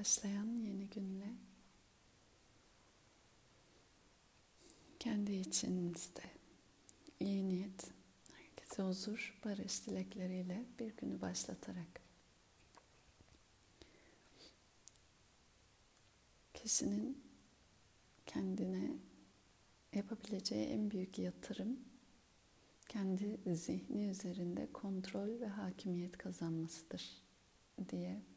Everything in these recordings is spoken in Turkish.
başlayan yeni günle kendi içinizde iyi niyet, herkese huzur, barış dilekleriyle bir günü başlatarak kişinin kendine yapabileceği en büyük yatırım kendi zihni üzerinde kontrol ve hakimiyet kazanmasıdır diye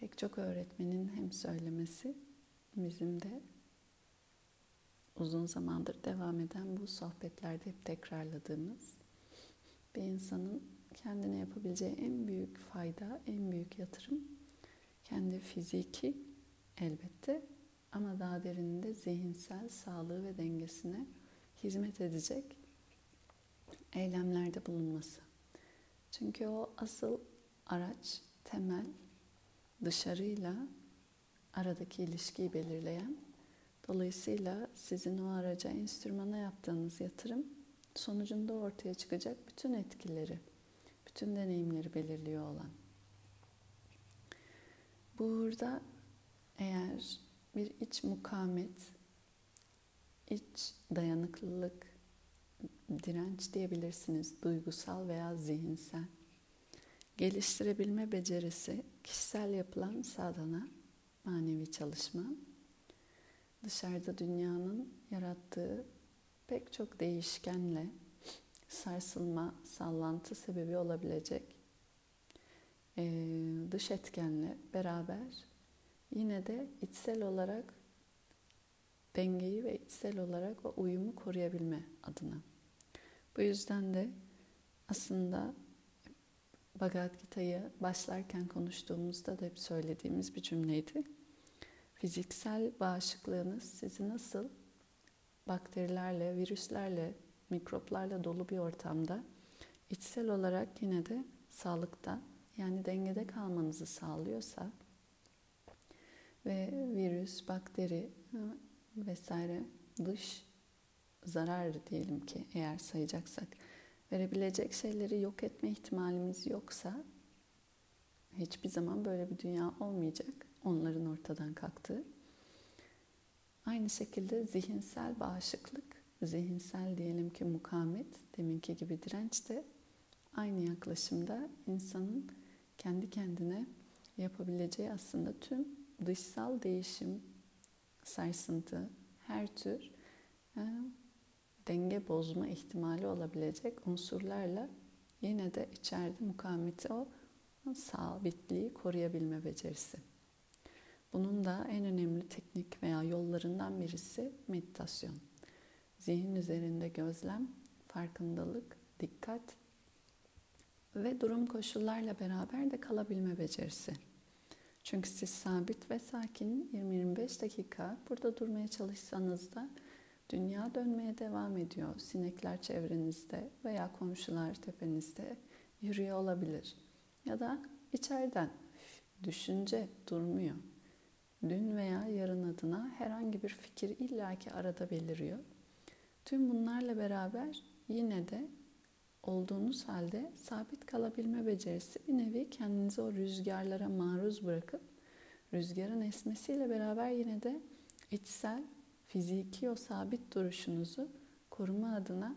pek çok öğretmenin hem söylemesi bizim de uzun zamandır devam eden bu sohbetlerde hep tekrarladığımız bir insanın kendine yapabileceği en büyük fayda, en büyük yatırım kendi fiziki elbette ama daha derininde zihinsel sağlığı ve dengesine hizmet edecek eylemlerde bulunması. Çünkü o asıl araç, temel, dışarıyla aradaki ilişkiyi belirleyen, dolayısıyla sizin o araca, enstrümana yaptığınız yatırım sonucunda ortaya çıkacak bütün etkileri, bütün deneyimleri belirliyor olan. Burada eğer bir iç mukamet, iç dayanıklılık, direnç diyebilirsiniz, duygusal veya zihinsel geliştirebilme becerisi, kişisel yapılan sadana, manevi çalışma, dışarıda dünyanın yarattığı pek çok değişkenle sarsılma, sallantı sebebi olabilecek dış etkenle beraber yine de içsel olarak dengeyi ve içsel olarak o uyumu koruyabilme adına. Bu yüzden de aslında Bhagavad Gita'yı başlarken konuştuğumuzda da hep söylediğimiz bir cümleydi. Fiziksel bağışıklığınız sizi nasıl bakterilerle, virüslerle, mikroplarla dolu bir ortamda içsel olarak yine de sağlıkta yani dengede kalmanızı sağlıyorsa ve virüs, bakteri vesaire dış zarar diyelim ki eğer sayacaksak verebilecek şeyleri yok etme ihtimalimiz yoksa hiçbir zaman böyle bir dünya olmayacak. Onların ortadan kalktığı. Aynı şekilde zihinsel bağışıklık, zihinsel diyelim ki mukamet, deminki gibi direnç de aynı yaklaşımda insanın kendi kendine yapabileceği aslında tüm dışsal değişim, sarsıntı, her tür denge bozma ihtimali olabilecek unsurlarla yine de içeride mukavemeti o sabitliği koruyabilme becerisi. Bunun da en önemli teknik veya yollarından birisi meditasyon. Zihin üzerinde gözlem, farkındalık, dikkat ve durum koşullarla beraber de kalabilme becerisi. Çünkü siz sabit ve sakin 20-25 dakika burada durmaya çalışsanız da Dünya dönmeye devam ediyor. Sinekler çevrenizde veya komşular tepenizde yürüyor olabilir. Ya da içeriden düşünce durmuyor. Dün veya yarın adına herhangi bir fikir illaki arada beliriyor. Tüm bunlarla beraber yine de olduğunuz halde sabit kalabilme becerisi bir nevi kendinizi o rüzgarlara maruz bırakıp rüzgarın esmesiyle beraber yine de içsel fiziki o sabit duruşunuzu koruma adına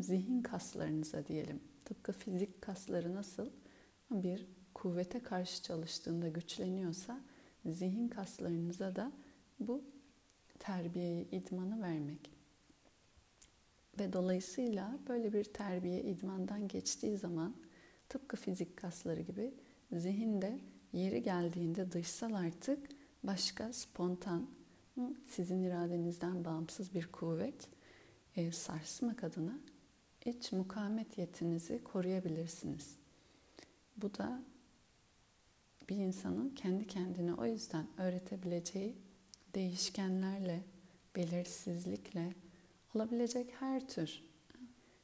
zihin kaslarınıza diyelim. Tıpkı fizik kasları nasıl bir kuvvete karşı çalıştığında güçleniyorsa zihin kaslarınıza da bu terbiyeyi, idmanı vermek. Ve dolayısıyla böyle bir terbiye, idmandan geçtiği zaman tıpkı fizik kasları gibi zihinde yeri geldiğinde dışsal artık başka spontan, sizin iradenizden bağımsız bir kuvvet e, sarsmak adına iç mukamet yetinizi koruyabilirsiniz. Bu da bir insanın kendi kendine o yüzden öğretebileceği değişkenlerle, belirsizlikle olabilecek her tür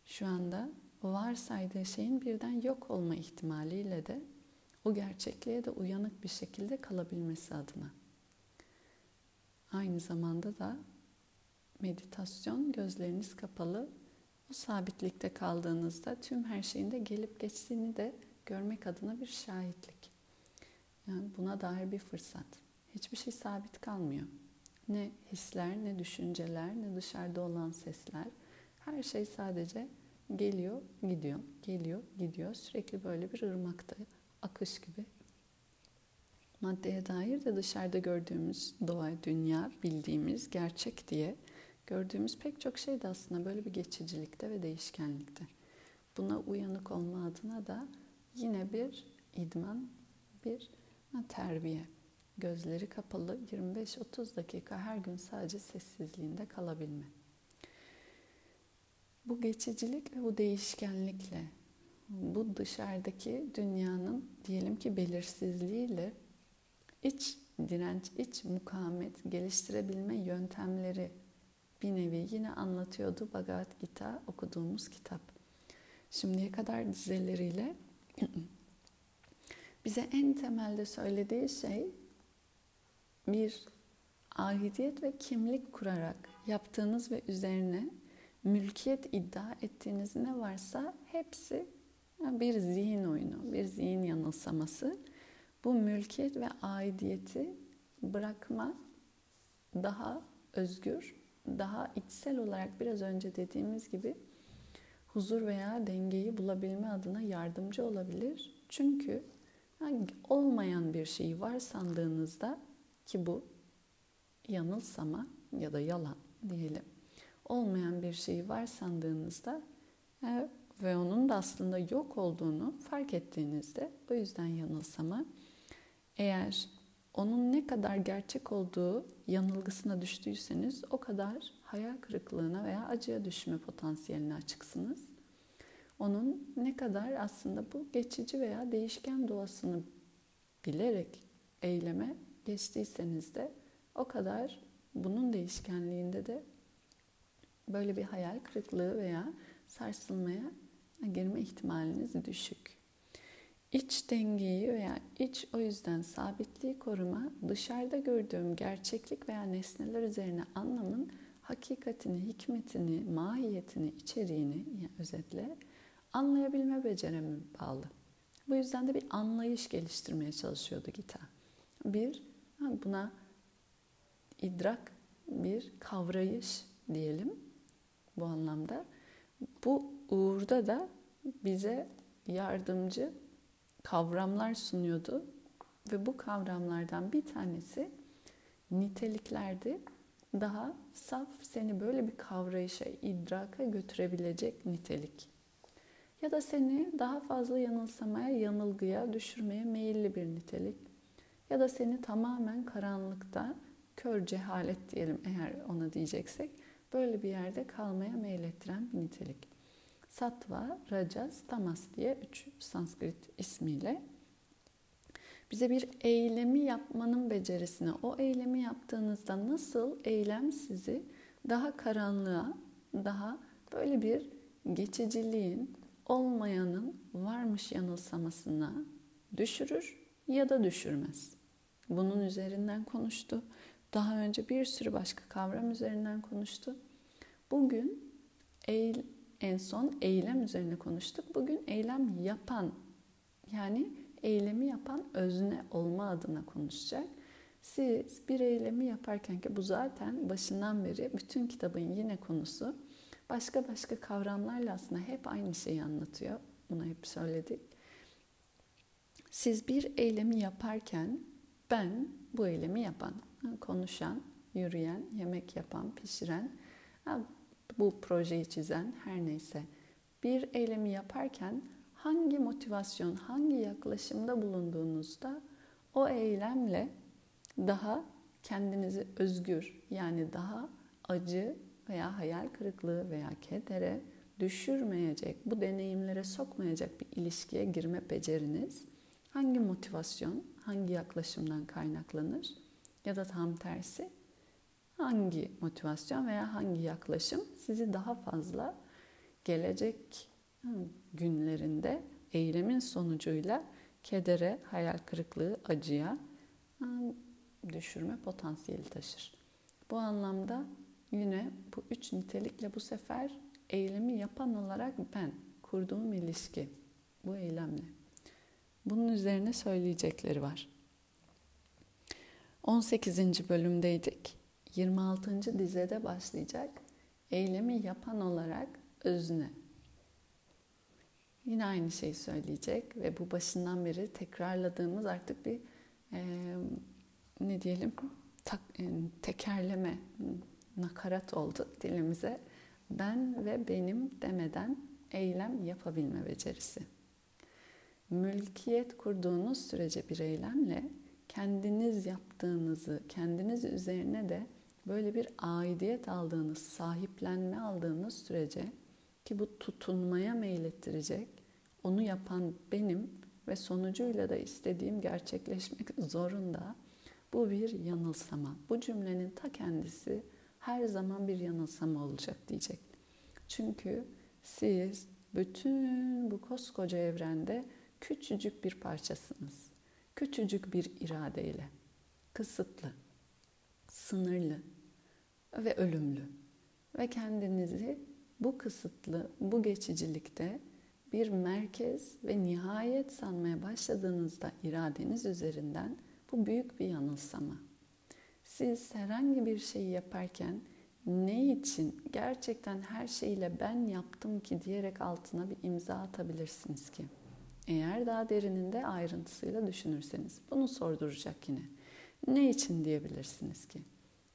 şu anda varsaydığı şeyin birden yok olma ihtimaliyle de o gerçekliğe de uyanık bir şekilde kalabilmesi adına. Aynı zamanda da meditasyon gözleriniz kapalı o sabitlikte kaldığınızda tüm her şeyin de gelip geçtiğini de görmek adına bir şahitlik. Yani buna dair bir fırsat. Hiçbir şey sabit kalmıyor. Ne hisler, ne düşünceler, ne dışarıda olan sesler. Her şey sadece geliyor, gidiyor, geliyor, gidiyor. Sürekli böyle bir ırmakta, akış gibi. Maddeye dair de dışarıda gördüğümüz doğa, dünya, bildiğimiz, gerçek diye gördüğümüz pek çok şey de aslında böyle bir geçicilikte ve değişkenlikte. Buna uyanık olma adına da yine bir idman, bir terbiye. Gözleri kapalı 25-30 dakika her gün sadece sessizliğinde kalabilme. Bu geçicilik ve bu değişkenlikle, bu dışarıdaki dünyanın diyelim ki belirsizliğiyle iç direnç, iç mukavemet geliştirebilme yöntemleri bir nevi yine anlatıyordu Bhagavad Gita okuduğumuz kitap. Şimdiye kadar dizeleriyle bize en temelde söylediği şey bir ahidiyet ve kimlik kurarak yaptığınız ve üzerine mülkiyet iddia ettiğiniz ne varsa hepsi bir zihin oyunu, bir zihin yanılsaması. Bu mülkiyet ve aidiyeti bırakma daha özgür, daha içsel olarak biraz önce dediğimiz gibi huzur veya dengeyi bulabilme adına yardımcı olabilir. Çünkü yani olmayan bir şeyi var sandığınızda ki bu yanılsama ya da yalan diyelim. Olmayan bir şeyi var sandığınızda e, ve onun da aslında yok olduğunu fark ettiğinizde o yüzden yanılsama. Eğer onun ne kadar gerçek olduğu yanılgısına düştüyseniz o kadar hayal kırıklığına veya acıya düşme potansiyeline açıksınız. Onun ne kadar aslında bu geçici veya değişken doğasını bilerek eyleme geçtiyseniz de o kadar bunun değişkenliğinde de böyle bir hayal kırıklığı veya sarsılmaya girme ihtimaliniz düşük. İç dengeyi veya iç o yüzden sabitliği koruma dışarıda gördüğüm gerçeklik veya nesneler üzerine anlamın hakikatini, hikmetini, mahiyetini, içeriğini yani özetle anlayabilme becerime bağlı. Bu yüzden de bir anlayış geliştirmeye çalışıyordu Gita. Bir, buna idrak, bir kavrayış diyelim bu anlamda. Bu uğurda da bize yardımcı kavramlar sunuyordu ve bu kavramlardan bir tanesi niteliklerdi. Daha saf seni böyle bir kavrayışa, idraka götürebilecek nitelik. Ya da seni daha fazla yanılsamaya, yanılgıya düşürmeye meyilli bir nitelik. Ya da seni tamamen karanlıkta, kör cehalet diyelim eğer ona diyeceksek, böyle bir yerde kalmaya meylettiren bir nitelik. Sattva, Rajas, Tamas diye üç Sanskrit ismiyle bize bir eylemi yapmanın becerisine, o eylemi yaptığınızda nasıl eylem sizi daha karanlığa, daha böyle bir geçiciliğin, olmayanın varmış yanılsamasına düşürür ya da düşürmez. Bunun üzerinden konuştu. Daha önce bir sürü başka kavram üzerinden konuştu. Bugün eğil, en son eylem üzerine konuştuk. Bugün eylem yapan yani eylemi yapan özne olma adına konuşacak. Siz bir eylemi yaparken ki bu zaten başından beri bütün kitabın yine konusu başka başka kavramlarla aslında hep aynı şeyi anlatıyor. Bunu hep söyledik. Siz bir eylemi yaparken ben bu eylemi yapan, konuşan, yürüyen, yemek yapan, pişiren, bu projeyi çizen her neyse bir eylemi yaparken hangi motivasyon, hangi yaklaşımda bulunduğunuzda o eylemle daha kendinizi özgür yani daha acı veya hayal kırıklığı veya kedere düşürmeyecek, bu deneyimlere sokmayacak bir ilişkiye girme beceriniz hangi motivasyon, hangi yaklaşımdan kaynaklanır ya da tam tersi hangi motivasyon veya hangi yaklaşım sizi daha fazla gelecek günlerinde eylemin sonucuyla kedere, hayal kırıklığı, acıya düşürme potansiyeli taşır. Bu anlamda yine bu üç nitelikle bu sefer eylemi yapan olarak ben kurduğum ilişki bu eylemle. Bunun üzerine söyleyecekleri var. 18. bölümdeydik. 26. dizede başlayacak. Eylemi yapan olarak özne. Yine aynı şeyi söyleyecek ve bu başından beri tekrarladığımız artık bir e, ne diyelim tak, e, tekerleme, nakarat oldu dilimize. Ben ve benim demeden eylem yapabilme becerisi. Mülkiyet kurduğunuz sürece bir eylemle kendiniz yaptığınızı, kendiniz üzerine de böyle bir aidiyet aldığınız, sahiplenme aldığınız sürece ki bu tutunmaya meylettirecek, onu yapan benim ve sonucuyla da istediğim gerçekleşmek zorunda. Bu bir yanılsama. Bu cümlenin ta kendisi her zaman bir yanılsama olacak diyecek. Çünkü siz bütün bu koskoca evrende küçücük bir parçasınız. Küçücük bir iradeyle, kısıtlı, sınırlı ve ölümlü. Ve kendinizi bu kısıtlı, bu geçicilikte bir merkez ve nihayet sanmaya başladığınızda iradeniz üzerinden bu büyük bir yanılsama. Siz herhangi bir şeyi yaparken ne için gerçekten her şeyle ben yaptım ki diyerek altına bir imza atabilirsiniz ki. Eğer daha derininde ayrıntısıyla düşünürseniz bunu sorduracak yine. Ne için diyebilirsiniz ki?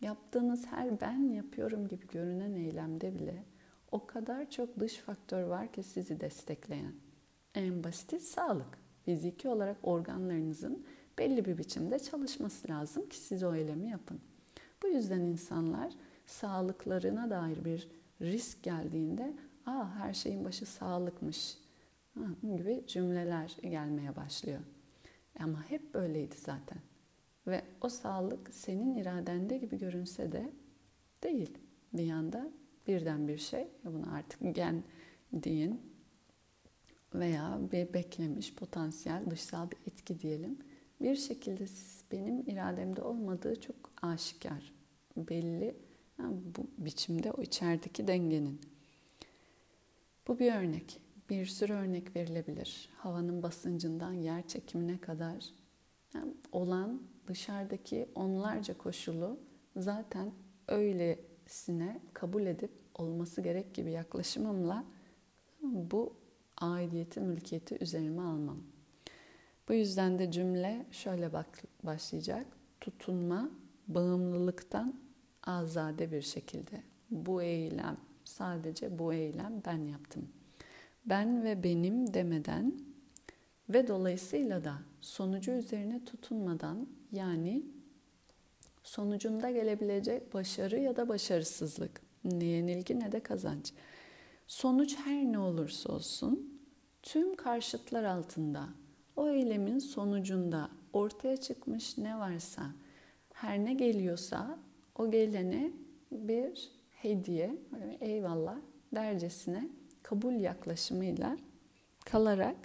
Yaptığınız her ben yapıyorum gibi görünen eylemde bile o kadar çok dış faktör var ki sizi destekleyen. En basiti sağlık. Fiziki olarak organlarınızın belli bir biçimde çalışması lazım ki siz o eylemi yapın. Bu yüzden insanlar sağlıklarına dair bir risk geldiğinde aa her şeyin başı sağlıkmış gibi cümleler gelmeye başlıyor. Ama hep böyleydi zaten. Ve o sağlık senin iradende gibi görünse de değil. Bir yanda birden bir şey, bunu artık gen deyin veya bir beklemiş potansiyel dışsal bir etki diyelim. Bir şekilde benim irademde olmadığı çok aşikar, belli yani bu biçimde o içerideki dengenin. Bu bir örnek. Bir sürü örnek verilebilir. Havanın basıncından yer çekimine kadar yani olan dışarıdaki onlarca koşulu zaten öylesine kabul edip olması gerek gibi yaklaşımımla bu aidiyeti, mülkiyeti üzerime almam. Bu yüzden de cümle şöyle bak başlayacak. Tutunma, bağımlılıktan azade bir şekilde. Bu eylem, sadece bu eylem ben yaptım. Ben ve benim demeden ve dolayısıyla da sonucu üzerine tutunmadan yani sonucunda gelebilecek başarı ya da başarısızlık, ne yenilgi ne de kazanç. Sonuç her ne olursa olsun tüm karşıtlar altında o eylemin sonucunda ortaya çıkmış ne varsa her ne geliyorsa o gelene bir hediye, eyvallah dercesine kabul yaklaşımıyla kalarak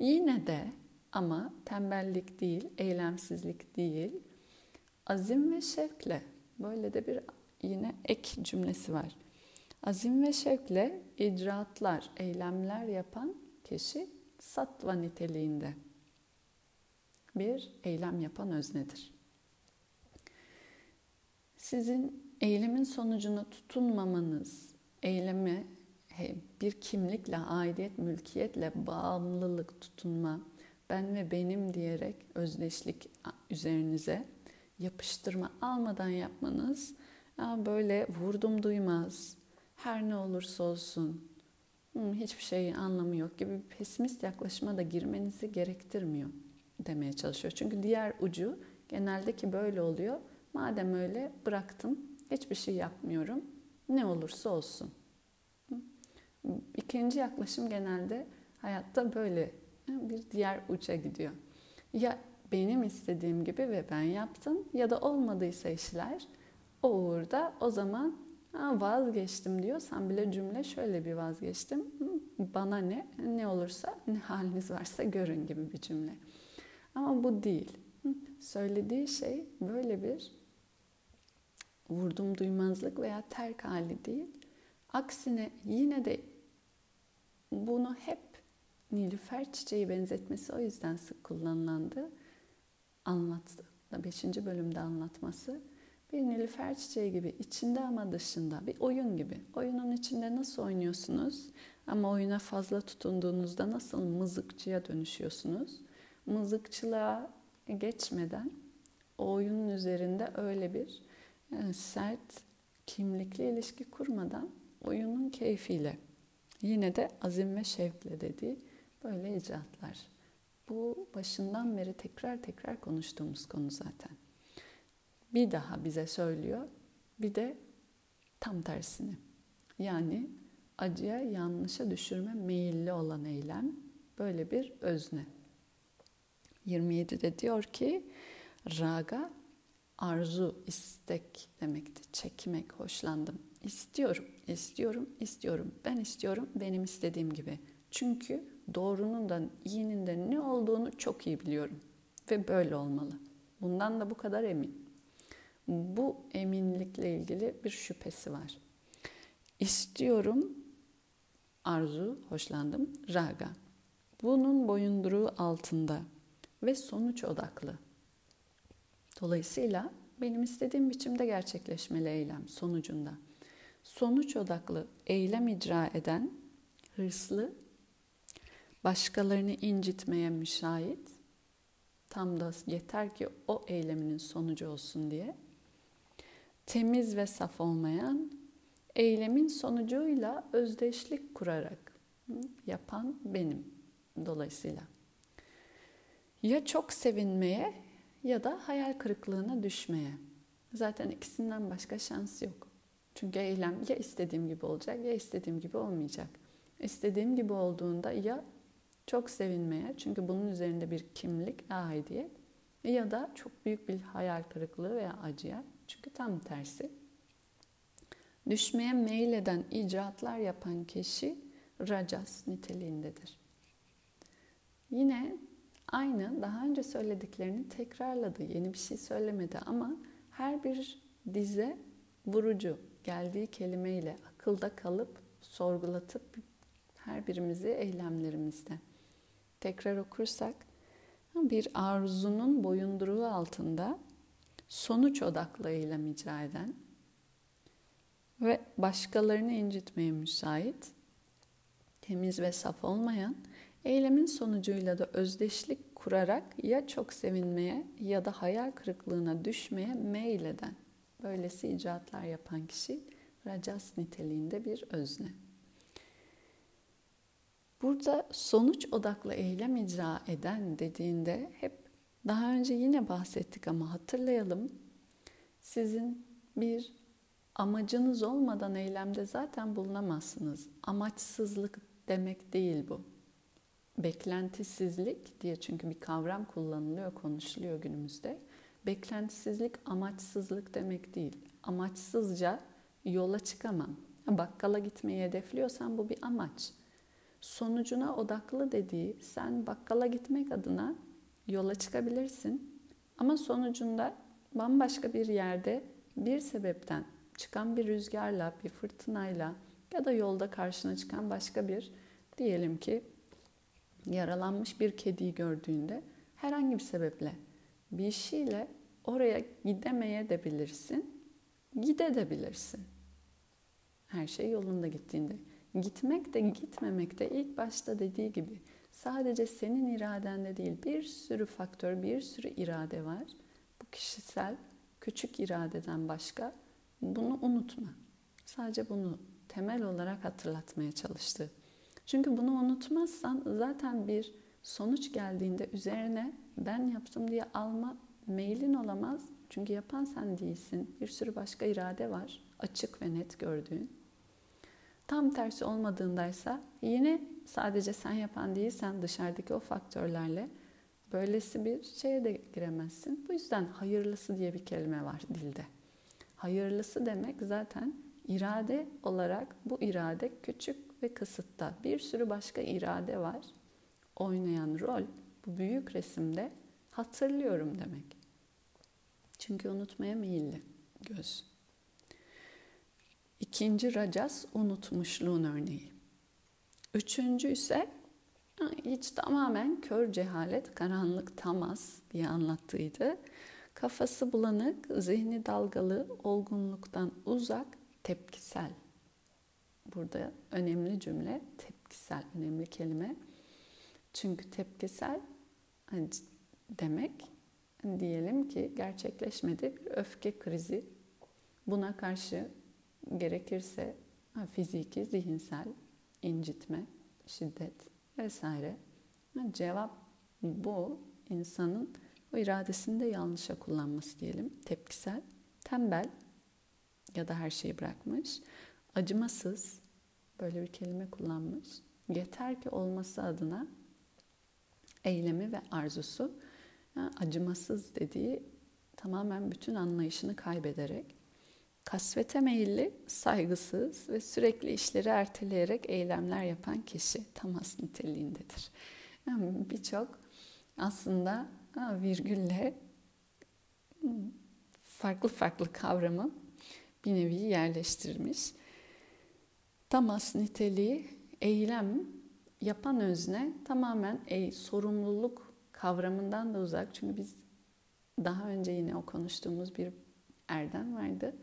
yine de ama tembellik değil, eylemsizlik değil, azim ve şevkle böyle de bir yine ek cümlesi var. Azim ve şevkle icraatlar, eylemler yapan kişi sattva niteliğinde bir eylem yapan öznedir. Sizin eylemin sonucuna tutunmamanız, eyleme bir kimlikle, aidiyet, mülkiyetle bağımlılık tutunma, ben ve benim diyerek özdeşlik üzerinize yapıştırma almadan yapmanız böyle vurdum duymaz, her ne olursa olsun, hiçbir şeyin anlamı yok gibi bir pesimist yaklaşıma da girmenizi gerektirmiyor demeye çalışıyor. Çünkü diğer ucu genelde ki böyle oluyor. Madem öyle bıraktım, hiçbir şey yapmıyorum, ne olursa olsun. İkinci yaklaşım genelde hayatta böyle bir diğer uca gidiyor. Ya benim istediğim gibi ve ben yaptım ya da olmadıysa işler o uğurda o zaman ha, vazgeçtim diyorsan bile cümle şöyle bir vazgeçtim. Bana ne? Ne olursa ne haliniz varsa görün gibi bir cümle. Ama bu değil. Söylediği şey böyle bir vurdum duymazlık veya terk hali değil. Aksine yine de bunu hep Nilüfer çiçeği benzetmesi o yüzden sık kullanılandı. Anlattı. beşinci bölümde anlatması bir nilüfer çiçeği gibi içinde ama dışında bir oyun gibi. Oyunun içinde nasıl oynuyorsunuz ama oyuna fazla tutunduğunuzda nasıl mızıkçıya dönüşüyorsunuz? Mızıkçılığa geçmeden o oyunun üzerinde öyle bir yani sert kimlikli ilişki kurmadan oyunun keyfiyle yine de azim ve şevkle dediği böyle icraatlar. Bu başından beri tekrar tekrar konuştuğumuz konu zaten. Bir daha bize söylüyor. Bir de tam tersini. Yani acıya, yanlışa düşürme meyilli olan eylem böyle bir özne. 27'de diyor ki raga arzu, istek demekti. Çekmek, hoşlandım. İstiyorum, istiyorum, istiyorum. Ben istiyorum benim istediğim gibi. Çünkü doğrunun da iyinin de ne olduğunu çok iyi biliyorum. Ve böyle olmalı. Bundan da bu kadar emin. Bu eminlikle ilgili bir şüphesi var. İstiyorum, arzu, hoşlandım, raga. Bunun boyunduruğu altında ve sonuç odaklı. Dolayısıyla benim istediğim biçimde gerçekleşmeli eylem sonucunda. Sonuç odaklı eylem icra eden hırslı, başkalarını incitmeye müsait, tam da yeter ki o eyleminin sonucu olsun diye, temiz ve saf olmayan, eylemin sonucuyla özdeşlik kurarak yapan benim dolayısıyla. Ya çok sevinmeye ya da hayal kırıklığına düşmeye. Zaten ikisinden başka şans yok. Çünkü eylem ya istediğim gibi olacak ya istediğim gibi olmayacak. İstediğim gibi olduğunda ya çok sevinmeye çünkü bunun üzerinde bir kimlik, aidiyet ya da çok büyük bir hayal kırıklığı veya acıya çünkü tam tersi. Düşmeye meyleden icraatlar yapan kişi rajas niteliğindedir. Yine aynı daha önce söylediklerini tekrarladı. Yeni bir şey söylemedi ama her bir dize vurucu geldiği kelimeyle akılda kalıp sorgulatıp her birimizi eylemlerimizde. Tekrar okursak bir arzunun boyunduruğu altında sonuç odaklı eylem icra eden ve başkalarını incitmeye müsait, temiz ve saf olmayan, eylemin sonucuyla da özdeşlik kurarak ya çok sevinmeye ya da hayal kırıklığına düşmeye meyleden, böylesi icraatlar yapan kişi rajas niteliğinde bir özne. Burada sonuç odaklı eylem icra eden dediğinde hep daha önce yine bahsettik ama hatırlayalım. Sizin bir amacınız olmadan eylemde zaten bulunamazsınız. Amaçsızlık demek değil bu. Beklentisizlik diye çünkü bir kavram kullanılıyor, konuşuluyor günümüzde. Beklentisizlik amaçsızlık demek değil. Amaçsızca yola çıkamam. Bakkala gitmeyi hedefliyorsan bu bir amaç. Sonucuna odaklı dediği sen bakkala gitmek adına yola çıkabilirsin. Ama sonucunda bambaşka bir yerde bir sebepten çıkan bir rüzgarla, bir fırtınayla ya da yolda karşına çıkan başka bir diyelim ki yaralanmış bir kediyi gördüğünde herhangi bir sebeple bir şeyle oraya gidemeye de bilirsin, gide de bilirsin. Her şey yolunda gittiğinde. Gitmek de gitmemek de ilk başta dediği gibi sadece senin iradende değil bir sürü faktör, bir sürü irade var. Bu kişisel küçük iradeden başka bunu unutma. Sadece bunu temel olarak hatırlatmaya çalıştı. Çünkü bunu unutmazsan zaten bir sonuç geldiğinde üzerine ben yaptım diye alma meylin olamaz. Çünkü yapan sen değilsin. Bir sürü başka irade var. Açık ve net gördüğün. Tam tersi olmadığındaysa yine sadece sen yapan değilsen dışarıdaki o faktörlerle böylesi bir şeye de giremezsin. Bu yüzden hayırlısı diye bir kelime var dilde. Hayırlısı demek zaten irade olarak bu irade küçük ve kısıtta. Bir sürü başka irade var. Oynayan rol bu büyük resimde hatırlıyorum demek. Çünkü unutmaya meyilli göz. İkinci racas unutmuşluğun örneği. Üçüncü ise hiç tamamen kör cehalet, karanlık tamas diye anlattıydı. Kafası bulanık, zihni dalgalı, olgunluktan uzak, tepkisel. Burada önemli cümle tepkisel, önemli kelime. Çünkü tepkisel hani demek diyelim ki gerçekleşmedi bir öfke krizi. Buna karşı gerekirse fiziki, zihinsel incitme, şiddet vesaire. Cevap bu insanın o iradesini de yanlışa kullanması diyelim. Tepkisel, tembel ya da her şeyi bırakmış. Acımasız, böyle bir kelime kullanmış. Yeter ki olması adına eylemi ve arzusu acımasız dediği tamamen bütün anlayışını kaybederek kasvete meyilli, saygısız ve sürekli işleri erteleyerek eylemler yapan kişi tamas niteliğindedir. Yani birçok aslında virgülle farklı farklı kavramı bir nevi yerleştirmiş. Tamas niteliği eylem yapan özne tamamen e, sorumluluk kavramından da uzak. Çünkü biz daha önce yine o konuştuğumuz bir erdem vardı.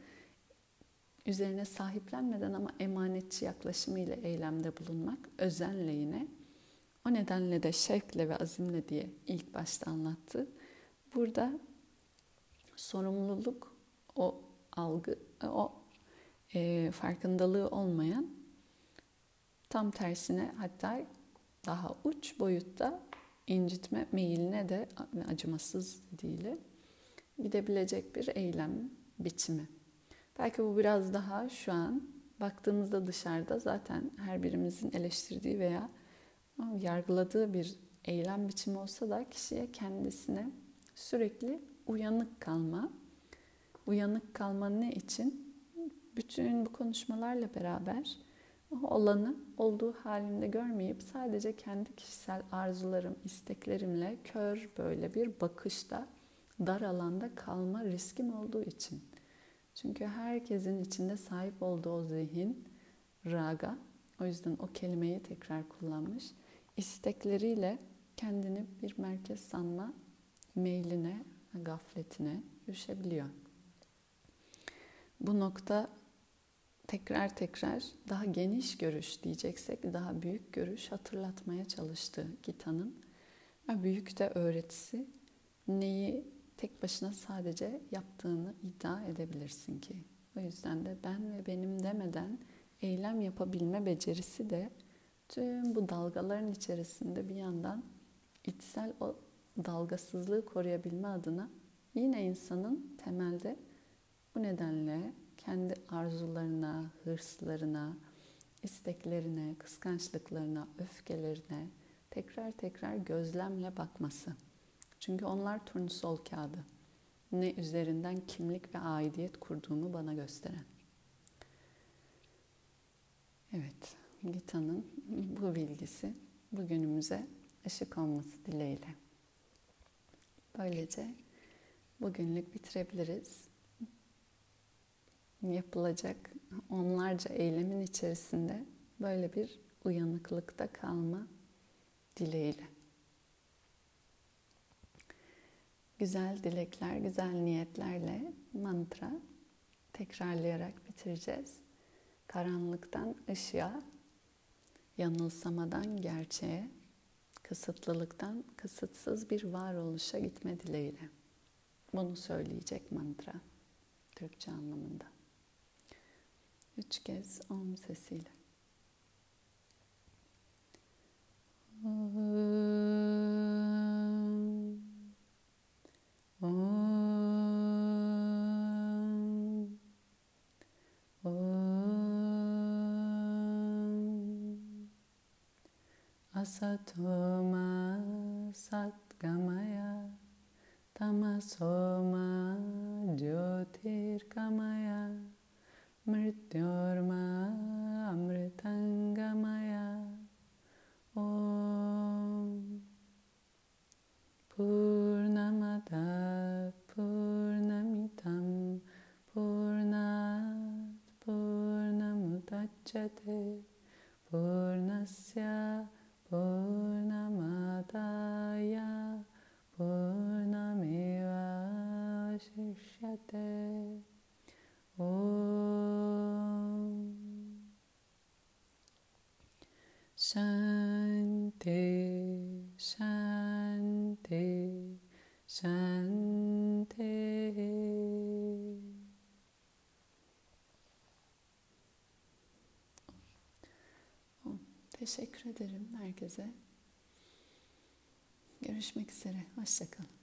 Üzerine sahiplenmeden ama emanetçi yaklaşımıyla eylemde bulunmak, özenle yine. O nedenle de şevkle ve azimle diye ilk başta anlattı. Burada sorumluluk, o algı, o e, farkındalığı olmayan tam tersine hatta daha uç boyutta incitme meyiline de acımasız diliyle gidebilecek bir eylem biçimi. Belki bu biraz daha şu an baktığımızda dışarıda zaten her birimizin eleştirdiği veya yargıladığı bir eylem biçimi olsa da kişiye kendisine sürekli uyanık kalma. Uyanık kalma ne için? Bütün bu konuşmalarla beraber olanı olduğu halinde görmeyip sadece kendi kişisel arzularım, isteklerimle kör böyle bir bakışta dar alanda kalma riskim olduğu için. Çünkü herkesin içinde sahip olduğu o zihin, raga, o yüzden o kelimeyi tekrar kullanmış, istekleriyle kendini bir merkez sanma meyline, gafletine düşebiliyor. Bu nokta tekrar tekrar daha geniş görüş diyeceksek daha büyük görüş hatırlatmaya çalıştı Gita'nın. Büyük de öğretisi neyi tek başına sadece yaptığını iddia edebilirsin ki. O yüzden de ben ve benim demeden eylem yapabilme becerisi de tüm bu dalgaların içerisinde bir yandan içsel o dalgasızlığı koruyabilme adına yine insanın temelde bu nedenle kendi arzularına, hırslarına, isteklerine, kıskançlıklarına, öfkelerine tekrar tekrar gözlemle bakması. Çünkü onlar turnusol kağıdı. Ne üzerinden kimlik ve aidiyet kurduğumu bana gösteren. Evet, Gita'nın bu bilgisi bugünümüze ışık olması dileğiyle. Böylece bugünlük bitirebiliriz yapılacak onlarca eylemin içerisinde böyle bir uyanıklıkta kalma dileğiyle. Güzel dilekler, güzel niyetlerle mantra tekrarlayarak bitireceğiz. Karanlıktan ışığa, yanılsamadan gerçeğe, kısıtlılıktan kısıtsız bir varoluşa gitme dileğiyle. Bunu söyleyecek mantra Türkçe anlamında. Üç kez om sesiyle. Om. Satoma Satgamaya Tamasoma Jyotirgamaya Mrityorma Amritangamaya Om. Purnamada Purnamitam Purnat Purnamudachyate Purnasya Teşekkür ederim herkese. Görüşmek üzere. Hoşçakalın.